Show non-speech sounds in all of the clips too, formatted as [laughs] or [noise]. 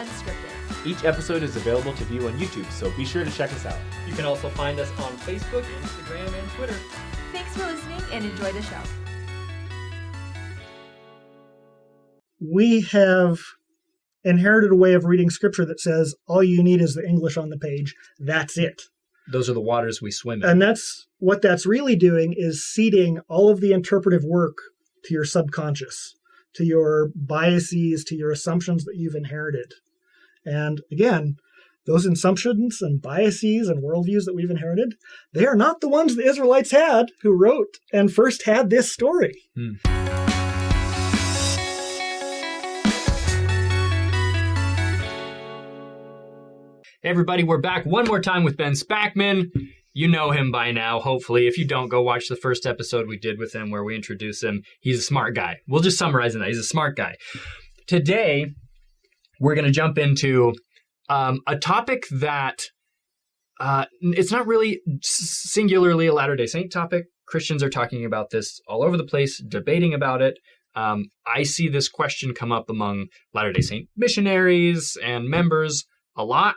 Unscripted. Each episode is available to view on YouTube, so be sure to check us out. You can also find us on Facebook, Instagram, and Twitter. Thanks for listening and enjoy the show. we have inherited a way of reading scripture that says all you need is the English on the page. That's it. Those are the waters we swim in. And that's what that's really doing is ceding all of the interpretive work to your subconscious, to your biases, to your assumptions that you've inherited. And again, those assumptions and biases and worldviews that we've inherited, they are not the ones the Israelites had who wrote and first had this story. Hmm. Hey everybody, we're back one more time with Ben Spackman. You know him by now, hopefully. If you don't, go watch the first episode we did with him where we introduce him. He's a smart guy. We'll just summarize that. He's a smart guy. Today, we're going to jump into um, a topic that uh, it's not really singularly a Latter day Saint topic. Christians are talking about this all over the place, debating about it. Um, I see this question come up among Latter day Saint missionaries and members a lot.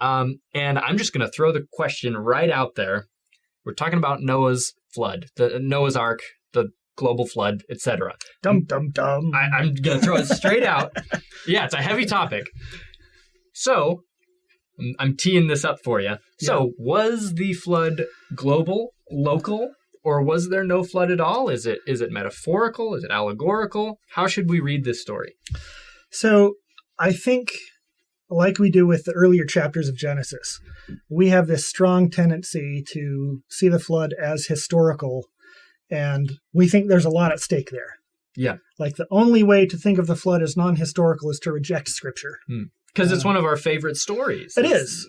Um, and I'm just going to throw the question right out there. We're talking about Noah's flood, the Noah's Ark, the global flood, etc. Dum dum dum. I, I'm going to throw it straight out. [laughs] Yeah, it's a heavy topic. So I'm, teeing this up for you. So was the flood global, local, or was there no flood at all? Is it is it metaphorical? Is it allegorical? How should we read this story? So I think like we do with the earlier chapters of Genesis, we have this strong tendency to see the flood as historical, and we think there's a lot at stake there. Yeah. Like the only way to think of the flood as non historical is to reject scripture. Because it's one of our favorite stories.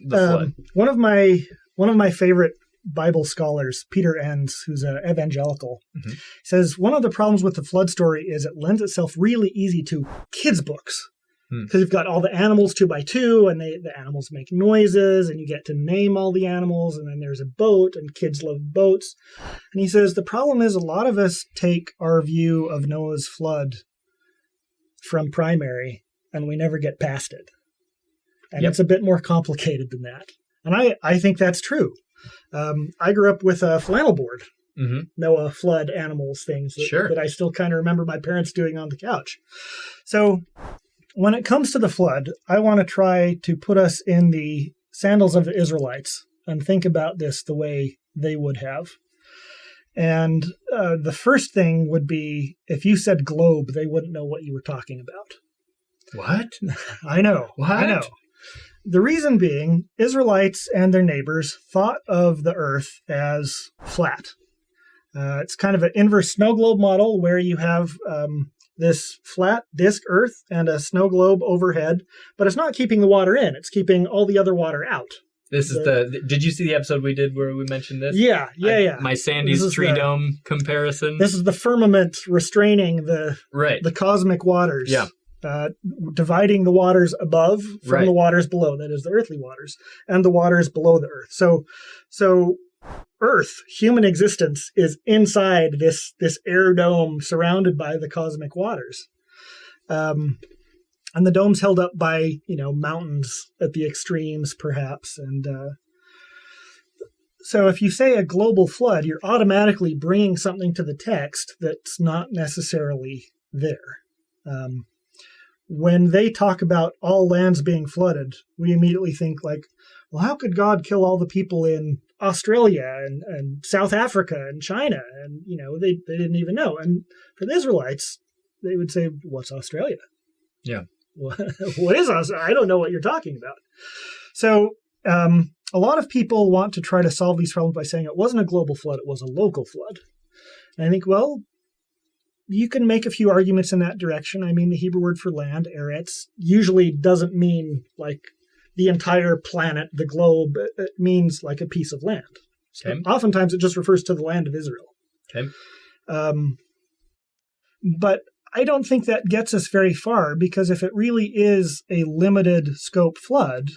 The flood. Um, one of my one of my favorite Bible scholars, Peter Enns, who's an evangelical, Mhm. says one of the problems with the flood story is it lends itself really easy to kids' books. Hmm. Because you've got all the animals two by two, and they, the animals make noises, and you get to name all the animals, and then there's a boat, and kids love boats. And he says the problem is a lot of us take our view of Noah's flood from primary, and we never get past it. And Yep. it's a bit more complicated than that. And I, I think that's true. Um, I grew up with a flannel board, Mhm. Noah flood animals things that, Sure. that I still kind of remember my parents doing on the couch. So when it comes to the flood, I want to try to put us in the sandals of the Israelites and think about this the way they would have. And uh, the first thing would be if you said globe, they wouldn't know what you were talking about. What? [laughs] I know. What? I know. The reason being, Israelites and their neighbors thought of the earth as flat. Uh, it's kind of an inverse snow globe model where you have um, this flat disk earth and a snow globe overhead, but it's not keeping the water in, it's keeping all the other water out. This is the. Did you see the episode we did where we mentioned this? Yeah, yeah, I- yeah. My Sandy's tree the- dome comparison. This is the firmament restraining the, right. the cosmic waters. Yeah. Uh, dividing the waters above from Right. the waters below, that is the earthly waters, and the waters below the earth. So, so Earth, human existence, is inside this this air dome surrounded by the cosmic waters. Um, and the dome's held up by you know mountains at the extremes, perhaps, and uh, so if you say a global flood, you're automatically bringing something to the text that's not necessarily there. Um, when they talk about all lands being flooded, we immediately think like, well, how could God kill all the people in Australia and, and South Africa and China? And you know, they, they didn't even know. And for the Israelites, they would say, What's Australia? Yeah. [laughs] What is Australia? I don't know what you're talking about. So um, a lot of people want to try to solve these problems by saying it wasn't a global flood, it was a local flood. And I think, well, you can make a few arguments in that direction. I mean, the Hebrew word for land, eretz, usually doesn't mean like the entire planet, the globe. It- It means like a piece of land. So Okay. oftentimes it just refers to the land of Israel. Okay. Um, but I don't think that gets us very far because if it really is a limited scope flood,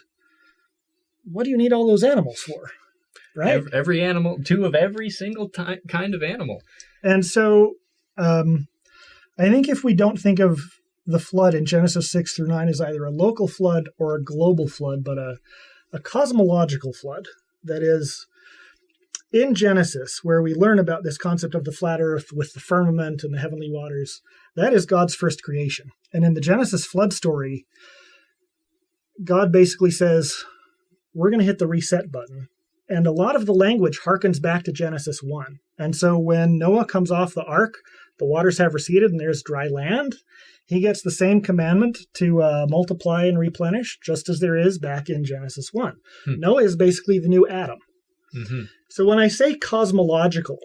what do you need all those animals for? Right? Every, every animal, two of every single ti kind of animal. And so um, I think if we don't think of the flood in Genesis 6 through 9 is either a local flood or a global flood, but a, a cosmological flood. That is, in Genesis, where we learn about this concept of the flat earth with the firmament and the heavenly waters, that is God's first creation. And in the Genesis flood story, God basically says, We're going to hit the reset button. And a lot of the language harkens back to Genesis 1. And so when Noah comes off the ark, the waters have receded and there's dry land. He gets the same commandment to uh, multiply and replenish, just as there is back in Genesis 1. Hmm. Noah is basically the new Adam. hmm So when I say cosmological,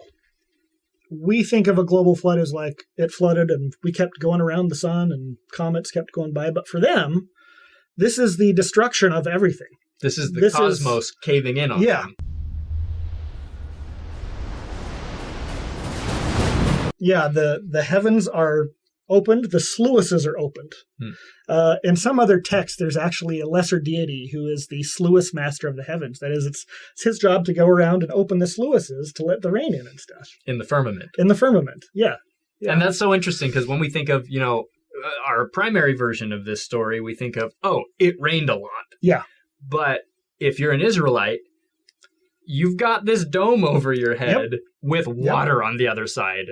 we think of a global flood as like it flooded and we kept going around the sun and comets kept going by. But for them, this is the destruction of everything. This is the This is- cosmos caving in on Yeah. them. Yeah, the, the heavens are opened, the sluices are opened. Hmm. Uh, in some other text, there's actually a lesser deity who is the sluice master of the heavens. That is, it's, it's his job to go around and open the sluices to let the rain in and stuff. in the firmament. In the firmament, yeah. Yeah. And that's so interesting because when we think of, you know, uh, our primary version of this story, we think of, oh, it rained a lot. Yeah. But if you're an Israelite, you've got this dome over your head with water on the other side.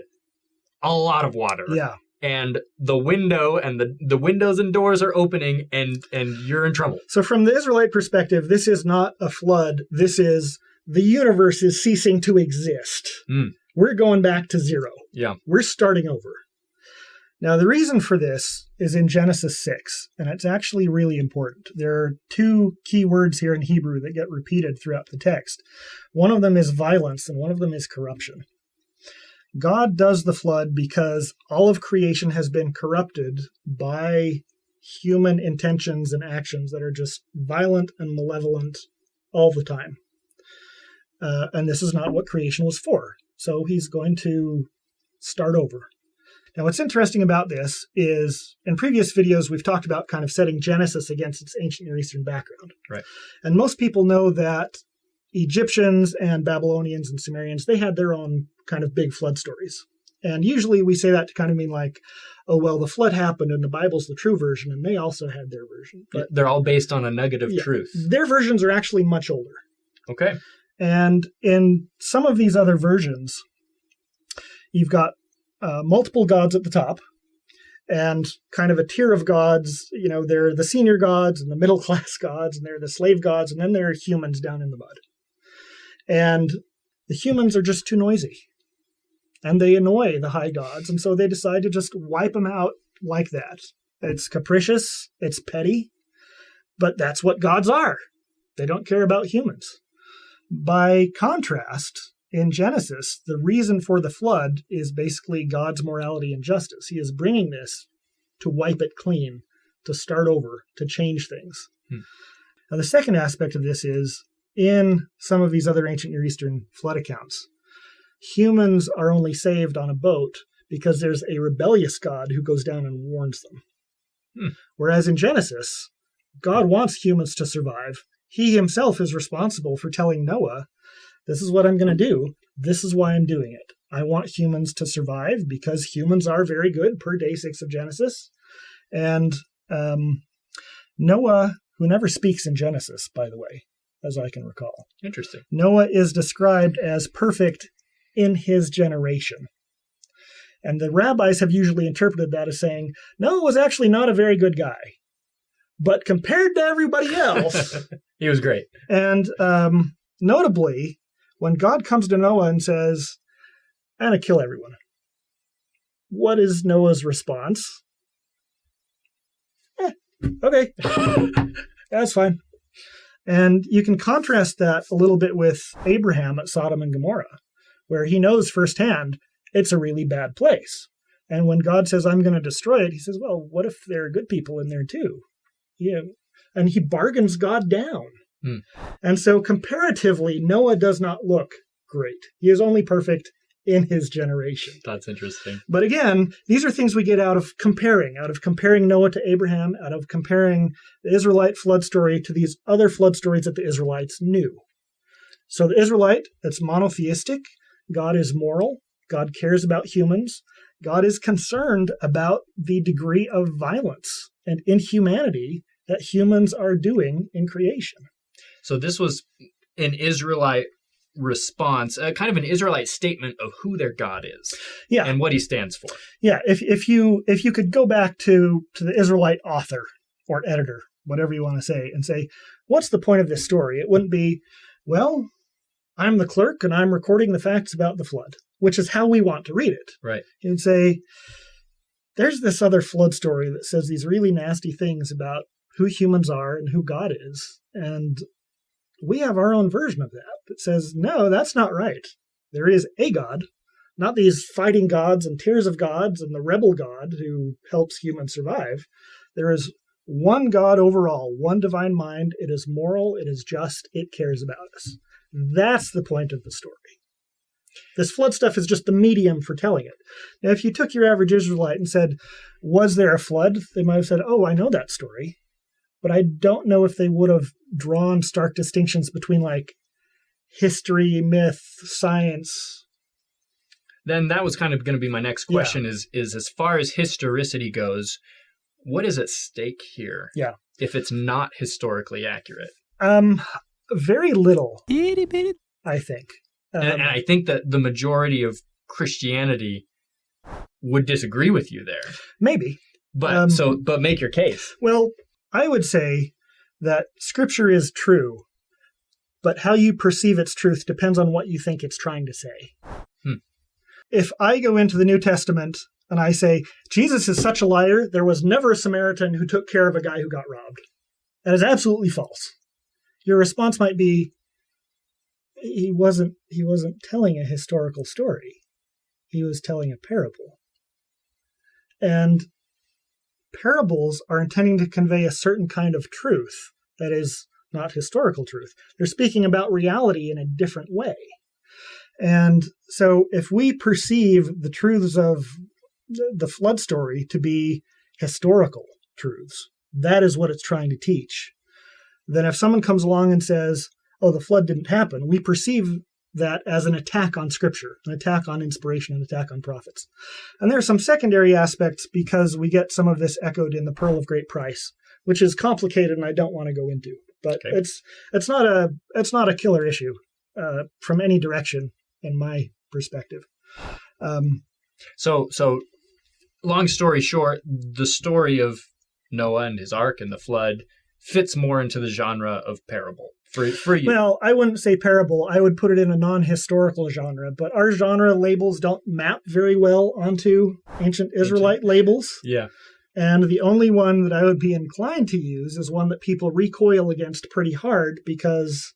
A lot of water. Yeah. And the window and the, the windows and doors are opening and and you're in trouble. So, from the Israelite perspective, this is not a flood. This is the universe is ceasing to exist. Mm. We're going back to zero. Yeah. We're starting over. Now, the reason for this is in Genesis 6, and it's actually really important. There are two key words here in Hebrew that get repeated throughout the text. One of them is violence, and one of them is corruption. God does the flood because all of creation has been corrupted by human intentions and actions that are just violent and malevolent all the time. Uh, and this is not what creation was for. So he's going to start over. Now, what's interesting about this is in previous videos, we've talked about kind of setting Genesis against its ancient Near Eastern background. Right. And most people know that Egyptians and Babylonians and Sumerians, they had their own kind of big flood stories. And usually we say that to kind of mean like, oh, well, the flood happened and the Bible's the true version, and they also had their version. But They're all based on a nugget of Yeah. truth. their versions are actually much older. Okay. And in some of these other versions, you've got uh, multiple gods at the top and kind of a tier of gods. You know, they're the senior gods and the middle [laughs] class gods, and they're the slave gods, and then there are humans down in the mud. And the humans are just too noisy. And they annoy the high gods, and so they decide to just wipe them out like that. It's capricious, it's petty, but that's what gods are. They don't care about humans. By contrast, in Genesis, the reason for the flood is basically God's morality and justice. He is bringing this to wipe it clean, to start over, to change things. Hmm. Now, the second aspect of this is in some of these other ancient Near Eastern flood accounts, humans are only saved on a boat because there's a rebellious God who goes down and warns them. Hmm. Whereas in Genesis, God wants humans to survive. He himself is responsible for telling Noah, This is what I'm going to do. This is why I'm doing it. I want humans to survive because humans are very good per day six of Genesis. And um, Noah, who never speaks in Genesis, by the way, as I can recall, Interesting. Noah is described as perfect in his generation. And the rabbis have usually interpreted that as saying Noah was actually not a very good guy. But compared to everybody else, [laughs] he was great. and um, notably, when God comes to Noah and says, I'm going to kill everyone, what is Noah's response? Eh, okay, [laughs] that's fine. And you can contrast that a little bit with Abraham at Sodom and Gomorrah, where he knows firsthand it's a really bad place. And when God says, I'm going to destroy it, he says, Well, what if there are good people in there too? You know, and he bargains God down. Hmm. And so, comparatively, Noah does not look great. He is only perfect in his generation. That's interesting. But again, these are things we get out of comparing, out of comparing Noah to Abraham, out of comparing the Israelite flood story to these other flood stories that the Israelites knew. So the Israelite, that's monotheistic, God is moral, God cares about humans, God is concerned about the degree of violence and inhumanity that humans are doing in creation. So this was an Israelite response, uh, kind of an Israelite statement of who their God is Yeah. and what he stands for. Yeah, if if you if you could go back to to the Israelite author or editor, whatever you want to say, and say, what's the point of this story? It wouldn't be, well, I'm the clerk and I'm recording the facts about the flood, which is how we want to read it. Right. You'd say, there's this other flood story that says these really nasty things about who humans are and who God is, and we have our own version of that that says, no, that's not right. There is a God, not these fighting gods and tiers of gods and the rebel God who helps humans survive. There is one God overall, one divine mind. It is moral, it is just, it cares about us. That's the point of the story. This flood stuff is just the medium for telling it. Now, if you took your average Israelite and said, Was there a flood? They might have said, Oh, I know that story. But I don't know if they would have drawn stark distinctions between like history, myth, science. Then that was kind of going to be my next question is is as far as historicity goes, what is at stake here? Yeah. If it's not historically accurate. Um, very little, I think. Um, and, and I think that the majority of Christianity would disagree with you there. maybe. But Um, so but make your case. Well, I would say that scripture is true, but how you perceive its truth depends on what you think it's trying to say. Hmm. If I go into the New Testament and I say, Jesus is such a liar, there was never a Samaritan who took care of a guy who got robbed. That is absolutely false. Your response might be, he wasn't he wasn't telling a historical story. He was telling a parable. And parables are intending to convey a certain kind of truth that is not historical truth. They're speaking about reality in a different way. And so if we perceive the truths of the flood story to be historical truths, that is what it's trying to teach. Then if someone comes along and says, oh, the flood didn't happen, we perceive that as an attack on scripture, an attack on inspiration, an attack on prophets. And there are some secondary aspects because we get some of this echoed in the Pearl of Great Price, which is complicated and I don't want to go into. But Okay. it's it's not a it's not a killer issue uh, from any direction in my perspective. Um, So so long story short, the story of Noah and his ark and the flood fits more into the genre of parable for for you. well, I wouldn't say parable. I would put it in a non-historical genre. But our genre labels don't map very well onto ancient Israelite labels. yeah. And the only one that I would be inclined to use is one that people recoil against pretty hard because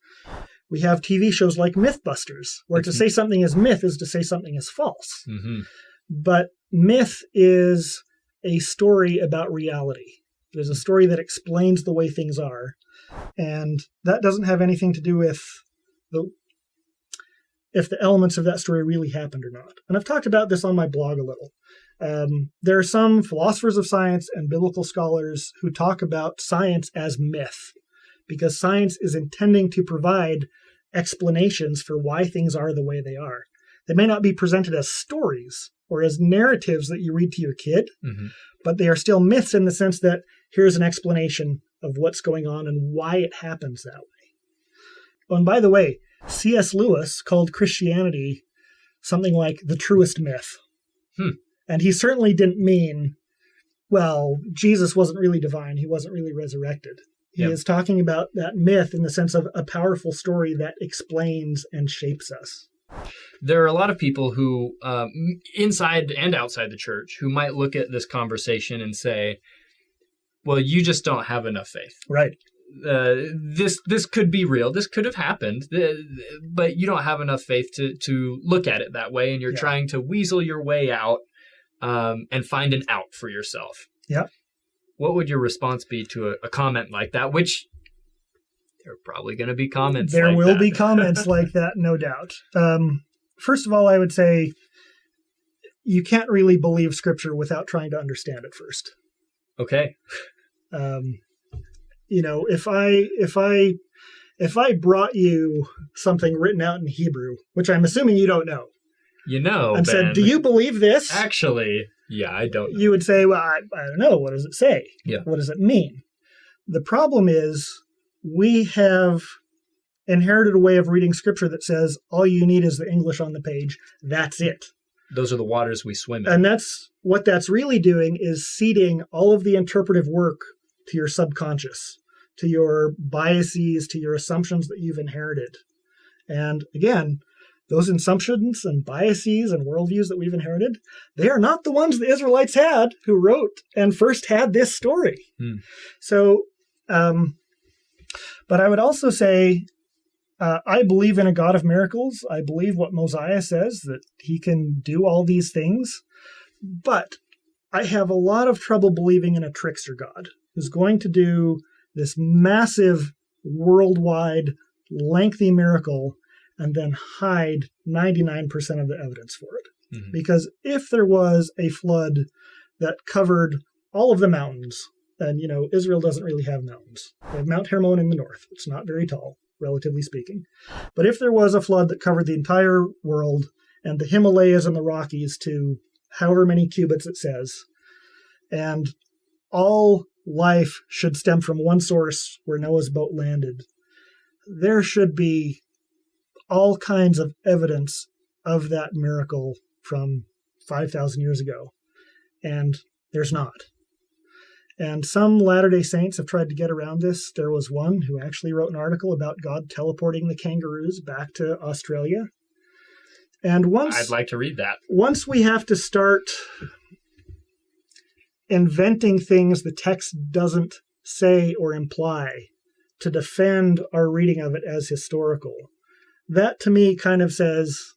we have TV shows like Mythbusters, where to Mhm. say something is myth is to say something is false. hmm But myth is a story about reality. Is a story that explains the way things are. And that doesn't have anything to do with the if the elements of that story really happened or not. And I've talked about this on my blog a little. Um, there are some philosophers of science and biblical scholars who talk about science as myth, because science is intending to provide explanations for why things are the way they are. They may not be presented as stories or as narratives that you read to your kid, hmm but they are still myths in the sense that here's an explanation of what's going on and why it happens that way. Oh, and by the way, C.S. Lewis called Christianity something like the truest myth. Hmm. And he certainly didn't mean, well, Jesus wasn't really divine, he wasn't really resurrected. He Yep. is talking about that myth in the sense of a powerful story that explains and shapes us. There are a lot of people who, um, inside and outside the church, who might look at this conversation and say, "Well, you just don't have enough faith. Right. Uh, this this could be real. This could have happened, but you don't have enough faith to to look at it that way, and you're Yeah. trying to weasel your way out um, and find an out for yourself." Yep. What would your response be to a, a comment like that? Which there are probably going to be comments. There like will that. be comments like [laughs] that, no doubt. Um, first of all, I would say you can't really believe scripture without trying to understand it first. Okay. Um, you know, if I if I if I brought you something written out in Hebrew, which I'm assuming you don't know, You know, and said, "Do you believe this?" actually? Yeah, I don't. Know. you would say, "Well, I, I don't know. What does it say? Yeah. What does it mean?" The problem is we have inherited a way of reading scripture that says all you need is the English on the page. That's it. Those are the waters we swim in. And that's what that's really doing is ceding all of the interpretive work to your subconscious, to your biases, to your assumptions that you've inherited. And again, those assumptions and biases and worldviews that we've inherited, they are not the ones the Israelites had who wrote and first had this story. Hmm. So, um, but I would also say uh, I believe in a God of miracles. I believe what Mosiah says that he can do all these things. But I have a lot of trouble believing in a trickster God who's going to do this massive, worldwide, lengthy miracle and then hide 99% of the evidence for it. Mhm. Because if there was a flood that covered all of the mountains, and you know, Israel doesn't really have mountains. They have Mount Hermon in the north. It's not very tall, relatively speaking. But if there was a flood that covered the entire world and the Himalayas and the Rockies to however many cubits it says, and all life should stem from one source where Noah's boat landed, there should be all kinds of evidence of that miracle from 5,000 years ago. And there's not. And some Latter day Saints have tried to get around this. There was one who actually wrote an article about God teleporting the kangaroos back to Australia. And once I'd like to read that. once we have to start inventing things the text doesn't say or imply to defend our reading of it as historical, that to me kind of says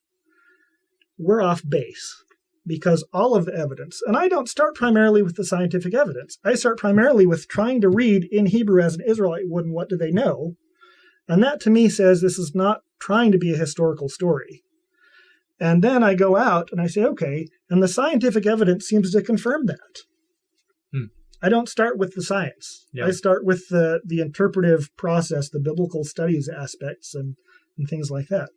we're off base because all of the evidence, and I don't start primarily with the scientific evidence, I start primarily with trying to read in Hebrew as an Israelite would and what do they know. And that to me says this is not trying to be a historical story. And then I go out and I say, okay, and the scientific evidence seems to confirm that. Hmm. I don't start with the science. Yeah. I start with the, the interpretive process, the biblical studies aspects, and, and things like that.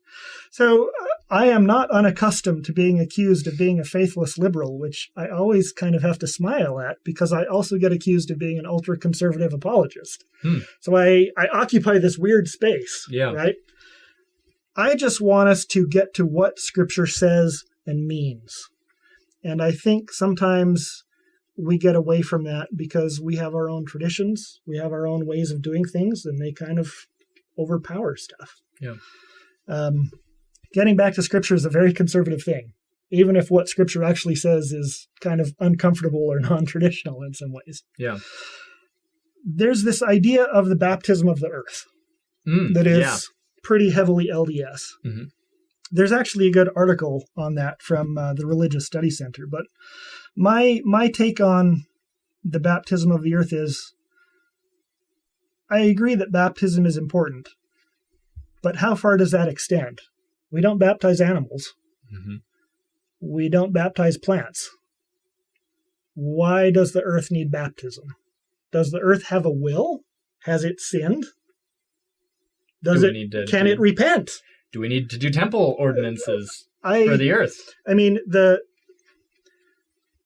So I am not unaccustomed to being accused of being a faithless liberal, which I always kind of have to smile at because I also get accused of being an ultra conservative apologist. Hmm. So I, I occupy this weird space. Yeah. Right? I just want us to get to what Scripture says and means. And I think sometimes we get away from that because we have our own traditions, we have our own ways of doing things, and they kind of overpower stuff. Yeah. Um, getting back to Scripture is a very conservative thing, even if what Scripture actually says is kind of uncomfortable or [laughs] non traditional in some ways. Yeah. There's this idea of the baptism of the earth Mm, that is yeah. pretty heavily LDS. Mhm. There's actually a good article on that from uh, the Religious Study Center. But my my take on the baptism of the earth is, I agree that baptism is important, but how far does that extend? We don't baptize animals. Mhm. We don't baptize plants. Why does the earth need baptism? Does the earth have a will? Has it sinned? Does Do it need to can do- it repent? Do we need to do temple ordinances I for the earth? I mean the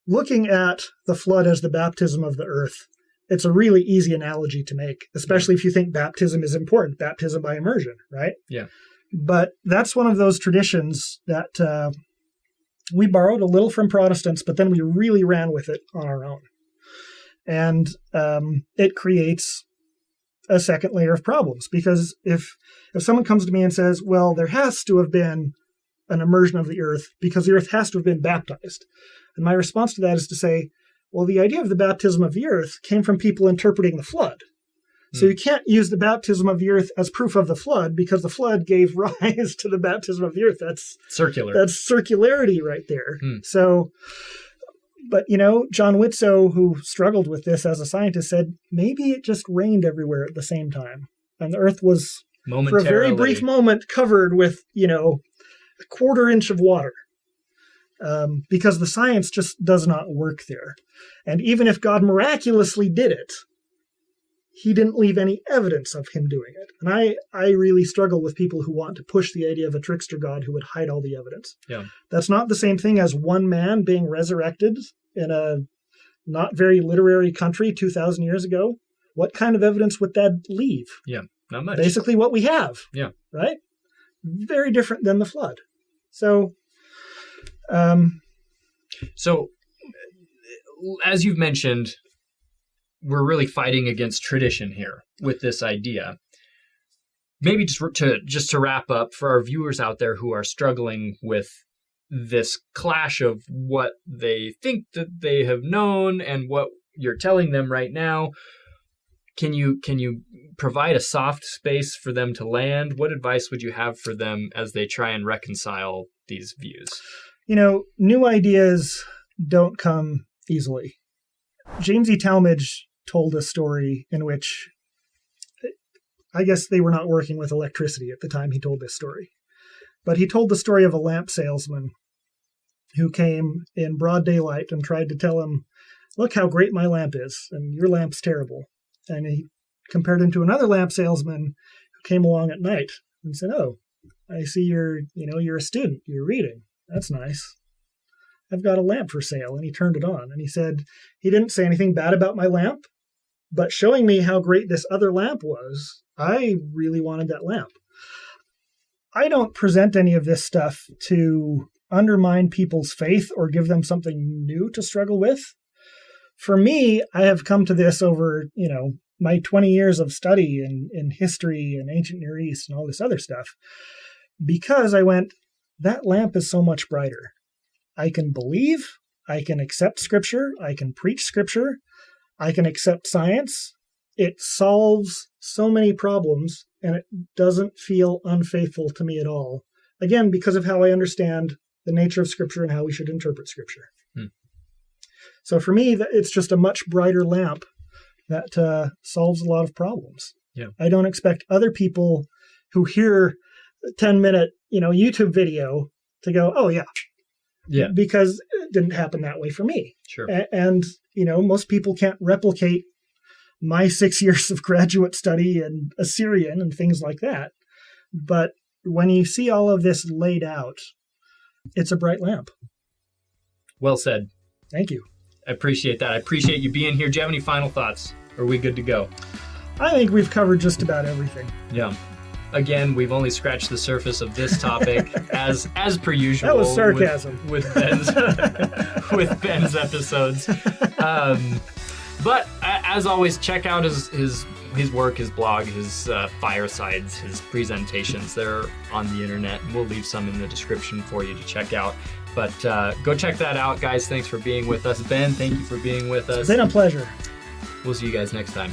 looking at the flood as the baptism of the earth, it's a really easy analogy to make, especially if you think baptism is important, baptism by immersion, right? Yeah. But that's one of those traditions that uh, we borrowed a little from Protestants, but then we really ran with it on our own, and um, it creates a second layer of problems because if if someone comes to me and says, "Well, there has to have been an immersion of the earth because the earth has to have been baptized," and my response to that is to say, "Well, the idea of the baptism of the earth came from people interpreting the flood." So Hmm. you can't use the baptism of the earth as proof of the flood because the flood gave [laughs] rise to the baptism of the earth. That's Circular. that's circularity right there. Hmm. So, but you know, John Widtsoe, who struggled with this as a scientist, said maybe it just rained everywhere at the same time, and the Earth was for a very brief moment covered with you know a quarter inch of water. Um, because the science just does not work there. And even if God miraculously did it, he didn't leave any evidence of him doing it. And I, I really struggle with people who want to push the idea of a trickster god who would hide all the evidence. Yeah. That's not the same thing as one man being resurrected in a not very literary country 2,000 years ago. What kind of evidence would that leave? Yeah, not much. Basically, what we have. Yeah. Right? Very different than the flood. So, um, So, as you've mentioned, we're really fighting against tradition here with this idea. Maybe just to just to wrap up for our viewers out there who are struggling with this clash of what they think that they have known and what you're telling them right now. Can you can you provide a soft space for them to land? What advice would you have for them as they try and reconcile these views? you know, new ideas don't come easily. James E. Talmage told a story in which I guess they were not working with electricity at the time he told this story. But he told the story of a lamp salesman who came in broad daylight and tried to tell him, Look how great my lamp is, and your lamp's terrible. And he compared him to another lamp salesman who came along at night and said, Oh, I see you're, you know, you're a student, you're reading. That's nice. I've got a lamp for sale. And he turned it on and he said, he didn't say anything bad about my lamp, but showing me how great this other lamp was, I really wanted that lamp. I don't present any of this stuff to undermine people's faith or give them something new to struggle with. For me, I have come to this over, you know, my 20 years of study in, in history and ancient Near East and all this other stuff because I went, that lamp is so much brighter. I can believe, I can accept scripture, I can preach scripture, I can accept science. It solves so many problems and it doesn't feel unfaithful to me at all. Again, because of how I understand the nature of scripture and how we should interpret scripture. Hmm. So for me, it's just a much brighter lamp that uh, solves a lot of problems. Yeah. I don't expect other people who hear a 10 minute, you know, YouTube video to go, oh yeah. Yeah. Because it didn't happen that way for me. Sure. A- and, you know, most people can't replicate my six [laughs] years of graduate study in Assyrian and things like that. But when you see all of this laid out, it's a bright lamp. Well said. Thank you. I appreciate that. I appreciate you being here. Do you have any final thoughts? Are we good to go? I think we've covered just about everything. Yeah. Again, we've only scratched the surface of this topic, [laughs] as as per usual. That was with- sarcasm. with, Ben's [laughs] with Ben's episodes. Um, but as always, check out his his his work, his blog, his uh, firesides, his presentations. They're on the internet. We'll leave some in the description for you to check out. But uh, go check that out, guys. Thanks for being with us, Ben. Thank you for being with us. It's been a pleasure. We'll see you guys next time.